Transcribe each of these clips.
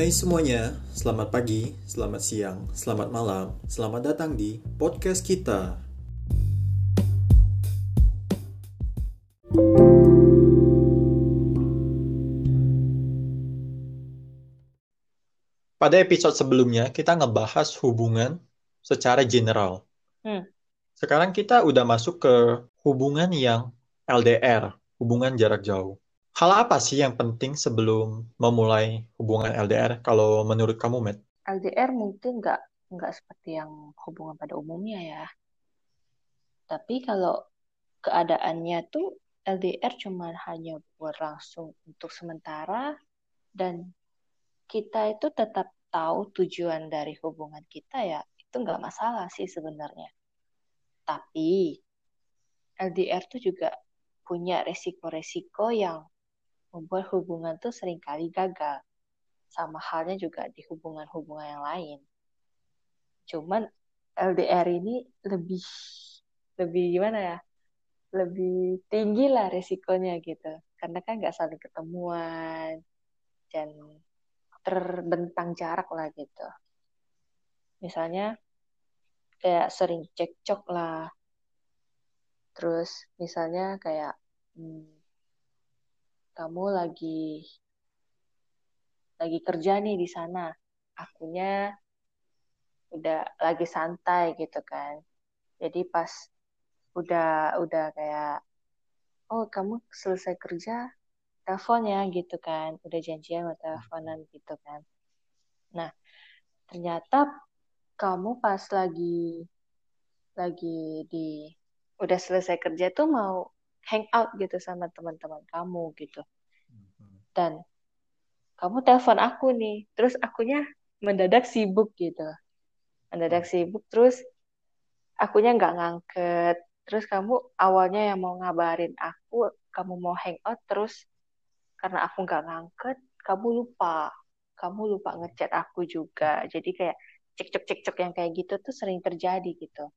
Hai semuanya, selamat pagi, selamat siang, selamat malam, selamat datang di podcast kita. Pada episode sebelumnya, kita ngebahas hubungan secara general. Hmm. Sekarang kita udah masuk ke hubungan yang LDR, hubungan jarak jauh. Hal apa sih yang penting sebelum memulai hubungan LDR kalau menurut kamu, Matt? LDR mungkin nggak nggak seperti yang hubungan pada umumnya ya. Tapi kalau keadaannya tuh LDR cuma hanya buat langsung untuk sementara dan kita itu tetap tahu tujuan dari hubungan kita ya itu nggak masalah sih sebenarnya. Tapi LDR tuh juga punya resiko-resiko yang membuat hubungan tuh sering kali gagal. Sama halnya juga di hubungan-hubungan yang lain. Cuman LDR ini lebih lebih gimana ya? Lebih tinggi lah resikonya gitu. Karena kan nggak saling ketemuan dan terbentang jarak lah gitu. Misalnya kayak sering cekcok lah. Terus misalnya kayak hmm, kamu lagi lagi kerja nih di sana, akunya udah lagi santai gitu kan. Jadi pas udah udah kayak oh kamu selesai kerja telepon ya gitu kan. Udah janjian mau teleponan gitu kan. Nah ternyata kamu pas lagi lagi di udah selesai kerja tuh mau hangout gitu sama teman-teman kamu gitu. Dan kamu telepon aku nih terus akunya mendadak sibuk gitu. Mendadak sibuk terus akunya nggak ngangket terus kamu awalnya yang mau ngabarin aku kamu mau hangout terus karena aku nggak ngangket kamu lupa. Kamu lupa ngechat aku juga. Jadi kayak cekcok cekcok yang kayak gitu tuh sering terjadi gitu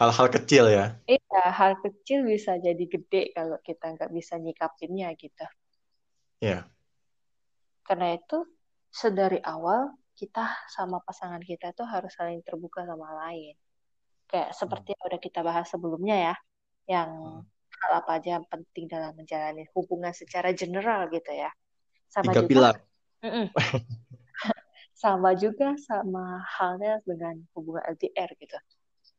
Hal-hal kecil ya? iya hal kecil bisa jadi gede kalau kita nggak bisa nyikapinnya gitu Iya. karena itu sedari awal kita sama pasangan kita tuh harus saling terbuka sama lain kayak seperti yang udah kita bahas sebelumnya ya yang hal apa aja yang penting dalam menjalani hubungan secara general gitu ya sama Tiga juga pilar. Sama juga sama halnya dengan hubungan LDR gitu.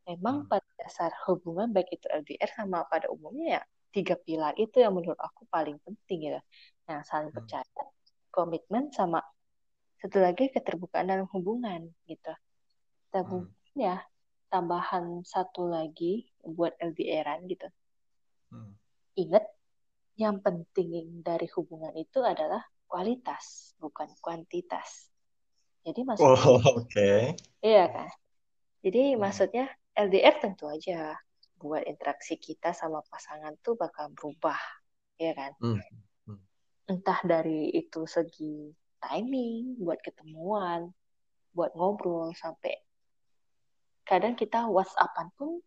Memang Hmm. pada dasar hubungan baik itu LDR sama pada umumnya ya tiga pilar itu yang menurut aku paling penting gitu. Yang saling Hmm. percaya, komitmen sama satu lagi keterbukaan dalam hubungan gitu. Dan Hmm. ya tambahan satu lagi buat LDRan gitu. Hmm. Ingat yang penting dari hubungan itu adalah kualitas bukan kuantitas. Jadi maksudnya Oh, oke. Iya kan? Jadi Hmm. maksudnya LDR tentu aja buat interaksi kita sama pasangan tuh bakal berubah, ya kan? Hmm. Hmm. Entah dari itu segi timing, buat ketemuan, buat ngobrol, sampai kadang kita WhatsAppan pun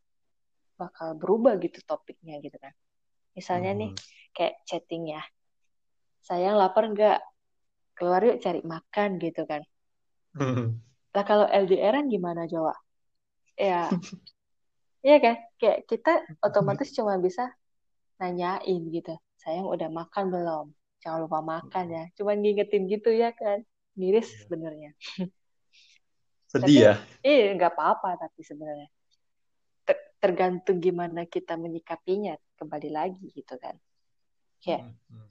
bakal berubah gitu topiknya gitu kan. Misalnya nih, Hmm. kayak chatting ya, sayang lapar nggak? Keluar yuk cari makan gitu kan. Hmm. Lah kalau LDRan gimana Jawa? Ya, Iya kan? Kayak kita otomatis cuma bisa nanyain gitu. Sayang udah makan belum? Jangan lupa makan ya. Cuma ngingetin gitu ya kan. Miris sebenarnya. Sedih ya? Eh, nggak apa-apa tapi sebenarnya. Ter- tergantung gimana kita menyikapinya kembali lagi gitu kan. Kayak Hmm.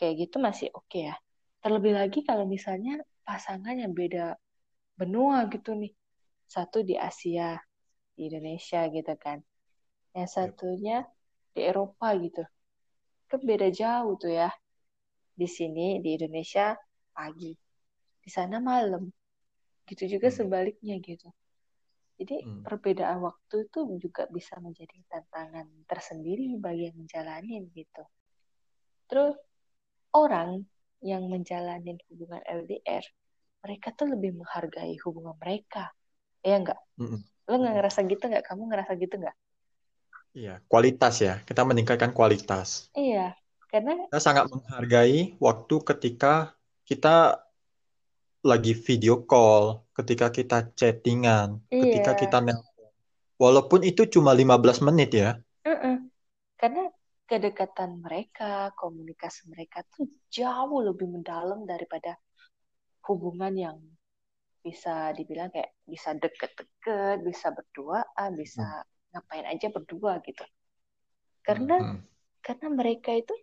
kayak gitu masih oke ya. Terlebih lagi kalau misalnya pasangan yang beda benua gitu nih. Satu di Asia, di Indonesia gitu kan. Yang satunya di Eropa gitu. Kan beda jauh tuh ya. Di sini di Indonesia pagi, di sana malam. Gitu juga Hmm. sebaliknya gitu. Jadi Hmm. perbedaan waktu itu juga bisa menjadi tantangan tersendiri bagi yang menjalani gitu. Terus orang yang menjalani hubungan LDR, mereka tuh lebih menghargai hubungan mereka. Ya enggak? Hmm. Lo nggak ngerasa gitu nggak? Kamu ngerasa gitu nggak? Iya, kualitas ya. Kita meningkatkan kualitas. Iya, karena Kita sangat menghargai waktu ketika kita lagi video call, ketika kita chattingan, ketika Iya. kita nelpon. Walaupun itu cuma 15 menit ya. Mm-mm. Karena kedekatan mereka, komunikasi mereka tuh jauh lebih mendalam daripada hubungan yang bisa dibilang kayak bisa deket-deket, bisa berduaan, bisa ngapain aja berdua gitu. Karena Hmm. karena mereka itu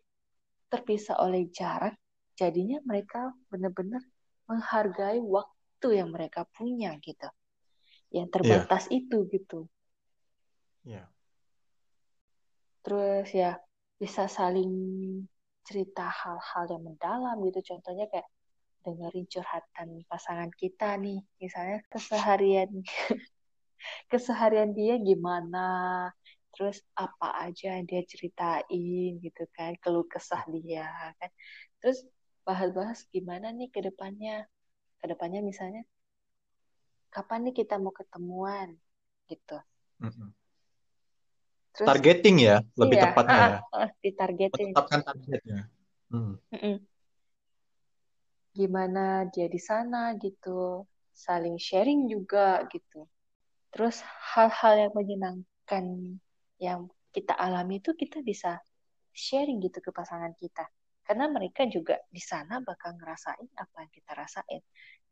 terpisah oleh jarak, jadinya mereka benar-benar menghargai waktu yang mereka punya gitu. Yang terbatas itu gitu. Iya. Terus ya bisa saling cerita hal-hal yang mendalam gitu. Contohnya kayak dengerin curhatan pasangan kita nih. Misalnya keseharian keseharian dia gimana. Terus apa aja yang dia ceritain gitu kan. Keluh kesah dia kan. Terus bahas-bahas gimana nih ke depannya. Ke depannya misalnya kapan nih kita mau ketemuan gitu. Terus Targeting ya, lebih iya, tepatnya ah, ya. ah, ditargetin. Menetapkan targetnya. Hmm. Gimana dia di sana gitu, saling sharing juga gitu. Terus hal-hal yang menyenangkan yang kita alami itu kita bisa sharing gitu ke pasangan kita. Karena mereka juga di sana bakal ngerasain apa yang kita rasain.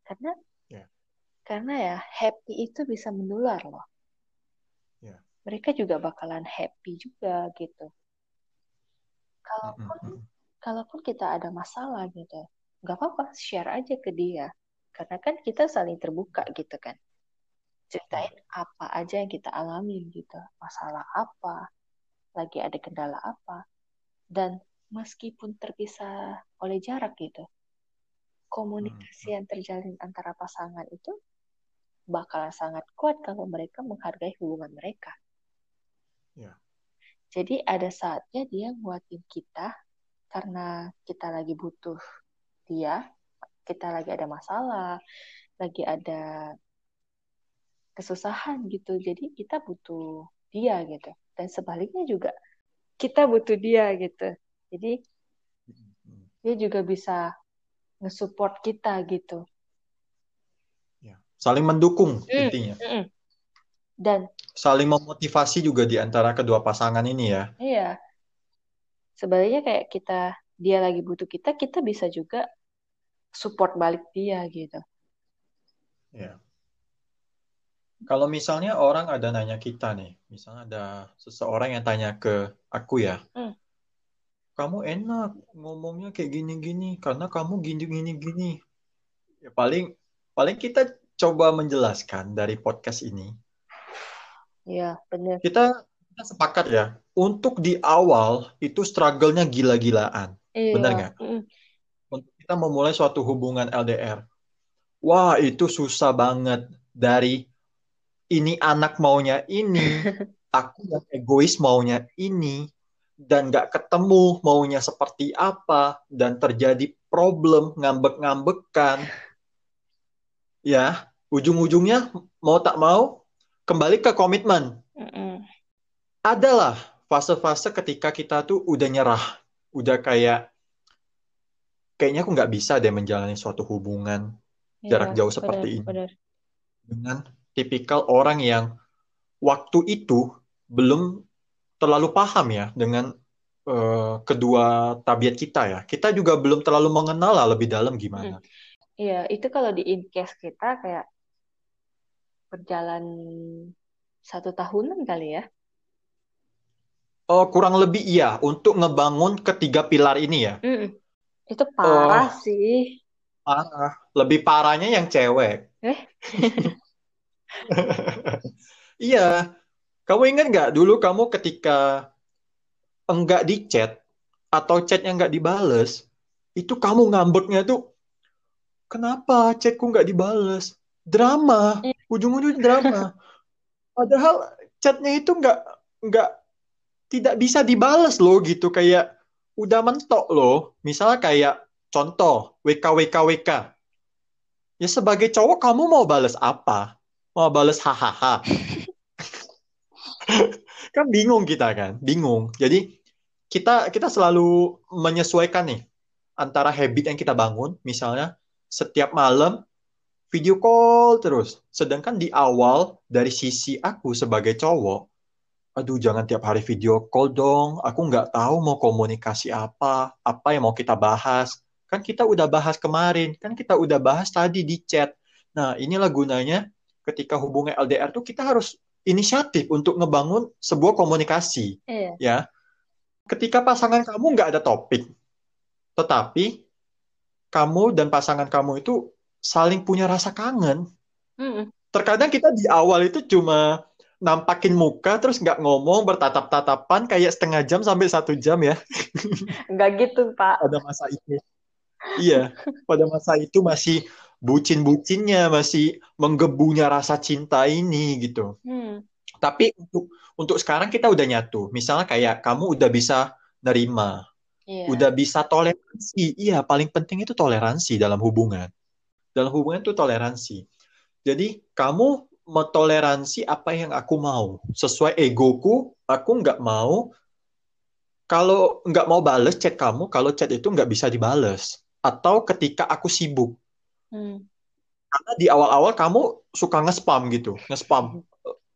Karena Ya. karena ya happy itu bisa menular loh. Ya. Mereka juga bakalan happy juga gitu. Kalaupun kalaupun kita ada masalah gitu, nggak apa-apa, share aja ke dia. Karena kan kita saling terbuka gitu kan. Ceritain apa aja yang kita alamin gitu. Masalah apa, lagi ada kendala apa. Dan meskipun terpisah oleh jarak gitu, komunikasi yang terjalin antara pasangan itu bakalan sangat kuat kalau mereka menghargai hubungan mereka. Ya. Jadi ada saatnya dia nguatin kita karena kita lagi butuh dia, kita lagi ada masalah, lagi ada kesusahan gitu. Jadi kita butuh dia gitu. Dan sebaliknya juga kita butuh dia gitu. Jadi Mm-mm. dia juga bisa nge-support kita gitu. Ya. Saling mendukung Hmm. intinya. Mm-mm. Dan Saling memotivasi juga di antara kedua pasangan ini ya. iya, sebaliknya kayak kita dia lagi butuh kita, kita bisa juga support balik dia gitu. Ya. Kalau misalnya orang ada nanya kita nih, misalnya ada seseorang yang tanya ke aku ya, Hmm. kamu enak ngomongnya kayak gini-gini karena kamu gini-gini-gini. Ya paling paling kita coba menjelaskan dari podcast ini. Iya, bener. Kita kita sepakat ya, untuk di awal itu struggle-nya gila-gilaan. Iya. Bener nggak? Mm-mm. Kita memulai suatu hubungan LDR. Wah, itu susah banget dari ini anak maunya ini, aku yang egois maunya ini, dan nggak ketemu maunya seperti apa, dan terjadi problem ngambek-ngambekan. Ya, ujung-ujungnya mau tak mau kembali ke komitmen. Mm-mm. Adalah fase-fase ketika kita tuh udah nyerah, udah kayak kayaknya aku nggak bisa deh menjalani suatu hubungan jarak Iya, jauh seperti ini bener. dengan tipikal orang yang waktu itu belum terlalu paham ya dengan eh, kedua tabiat kita ya. Kita juga belum terlalu mengenal lah lebih dalam gimana. Iya, itu kalau di in case kita kayak berjalan satu tahunan kali ya. Oh, kurang lebih iya untuk ngebangun ketiga pilar ini ya. Mm-mm. Itu parah Oh. sih. Parah. Lebih parahnya yang cewek. Eh? Iya. Kamu ingat nggak dulu kamu ketika enggak di chat atau chatnya nggak dibales, itu kamu ngambeknya tuh, kenapa chatku nggak dibales? Drama, Iya. ujung-ujungnya drama. Padahal chatnya itu nggak nggak tidak bisa dibales loh gitu kayak udah mentok loh. Misalnya kayak contoh WK WK WK. Ya sebagai cowok kamu mau bales apa? Mau bales hahaha. Kan bingung kita kan, bingung. Jadi kita kita selalu menyesuaikan nih antara habit yang kita bangun, misalnya setiap malam video call terus. Sedangkan di awal dari sisi aku sebagai cowok, aduh jangan tiap hari video call dong. Aku nggak tahu mau komunikasi apa, apa yang mau kita bahas. Kan kita udah bahas kemarin, kan kita udah bahas tadi di chat. Nah, inilah gunanya ketika hubungan LDR tuh kita harus inisiatif untuk ngebangun sebuah komunikasi. Iya. Ya. Ketika pasangan kamu nggak ada topik, tetapi kamu dan pasangan kamu itu saling punya rasa kangen. Mm-mm. Terkadang kita di awal itu cuma nampakin muka terus nggak ngomong bertatap-tatapan kayak setengah jam sampai satu jam ya Nggak gitu, Pak. pada masa itu. Iya, pada masa itu masih bucin-bucinnya, masih menggebunya rasa cinta ini gitu. Hmm. Tapi untuk untuk sekarang kita udah nyatu. Misalnya kayak kamu udah bisa nerima, Iya. udah bisa toleransi. Iya, paling penting itu toleransi dalam hubungan. Dalam hubungan itu toleransi. Jadi kamu metoleransi apa yang aku mau. Sesuai egoku, aku nggak mau kalau nggak mau bales chat kamu, kalau chat itu nggak bisa dibales. Atau ketika aku sibuk. Hmm. Karena di awal-awal kamu suka nge-spam gitu, nge-spam.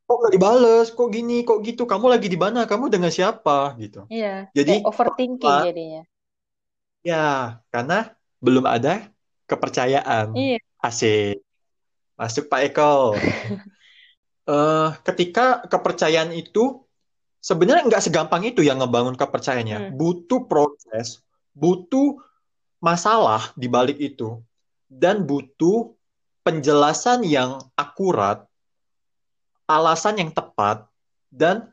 Kok nggak dibales? Kok gini? Kok gitu? Kamu lagi di mana? Kamu dengan siapa? Gitu. Iya. Jadi, Kayak overthinking Pak, jadinya. ya, karena belum ada kepercayaan. Iya. Asik. Masuk Pak Eko. Eh, ketika kepercayaan itu sebenarnya nggak segampang itu yang ngebangun kepercayaannya. Hmm. Butuh proses, butuh masalah di balik itu, dan butuh penjelasan yang akurat, alasan yang tepat, dan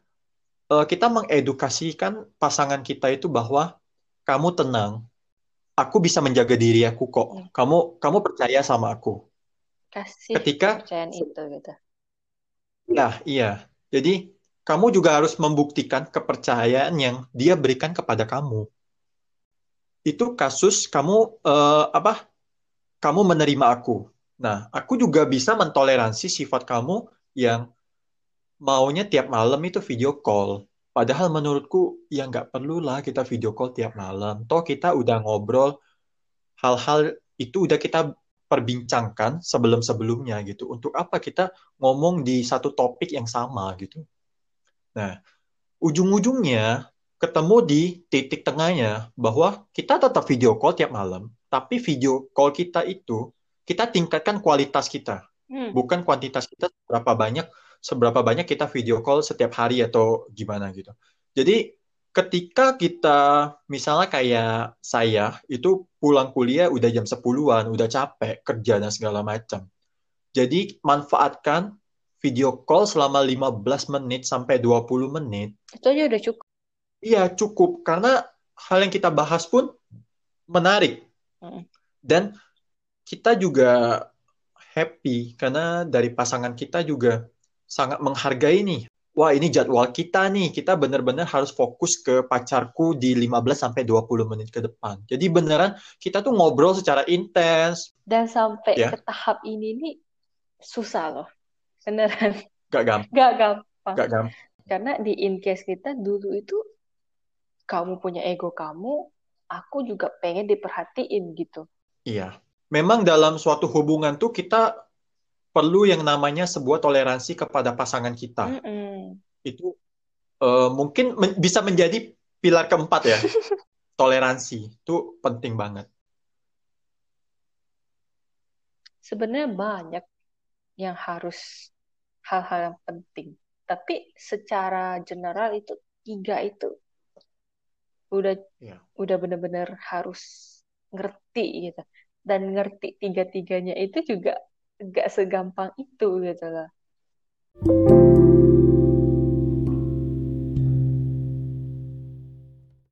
eh, kita mengedukasikan pasangan kita itu bahwa kamu tenang, aku bisa menjaga diri aku kok. Hmm. Kamu kamu percaya sama aku. Kasih Ketika kepercayaan itu gitu. Ya, iya. Jadi, kamu juga harus membuktikan kepercayaan yang dia berikan kepada kamu. Itu kasus kamu eh, apa? Kamu menerima aku. Nah, aku juga bisa mentoleransi sifat kamu yang maunya tiap malam itu video call. Padahal menurutku ya nggak perlu lah kita video call tiap malam. Toh kita udah ngobrol hal-hal itu udah kita perbincangkan sebelum-sebelumnya gitu. Untuk apa kita ngomong di satu topik yang sama gitu. Nah, ujung-ujungnya ketemu di titik tengahnya bahwa kita tetap video call tiap malam, tapi video call kita itu kita tingkatkan kualitas kita, Hmm. bukan kuantitas kita seberapa banyak seberapa banyak kita video call setiap hari atau gimana gitu. Jadi ketika kita misalnya kayak saya itu pulang kuliah udah jam 10-an, udah capek kerja dan segala macam. Jadi manfaatkan video call selama 15 menit sampai 20 menit. Itu aja udah cukup. Iya, cukup karena hal yang kita bahas pun menarik. Mm. Dan kita juga happy karena dari pasangan kita juga sangat menghargai nih. Wah, ini jadwal kita nih. Kita benar-benar harus fokus ke pacarku di 15 sampai 20 menit ke depan. Jadi beneran kita tuh ngobrol secara intens, Dan sampai Ya. ke tahap ini nih susah loh. Beneran. gak gampang, Gak gampang. gak gampang. Karena di in case kita dulu itu kamu punya ego kamu, aku juga pengen diperhatiin gitu. Iya. Memang dalam suatu hubungan tuh kita perlu yang namanya sebuah toleransi kepada pasangan kita. Mm-mm. Itu eh, mungkin men- bisa menjadi pilar keempat ya. Toleransi itu penting banget. Sebenarnya banyak yang harus hal-hal yang penting. Tapi secara general itu tiga itu udah Iya. udah benar-benar harus ngerti gitu. Dan ngerti tiga-tiganya itu juga gak segampang itu gitu loh.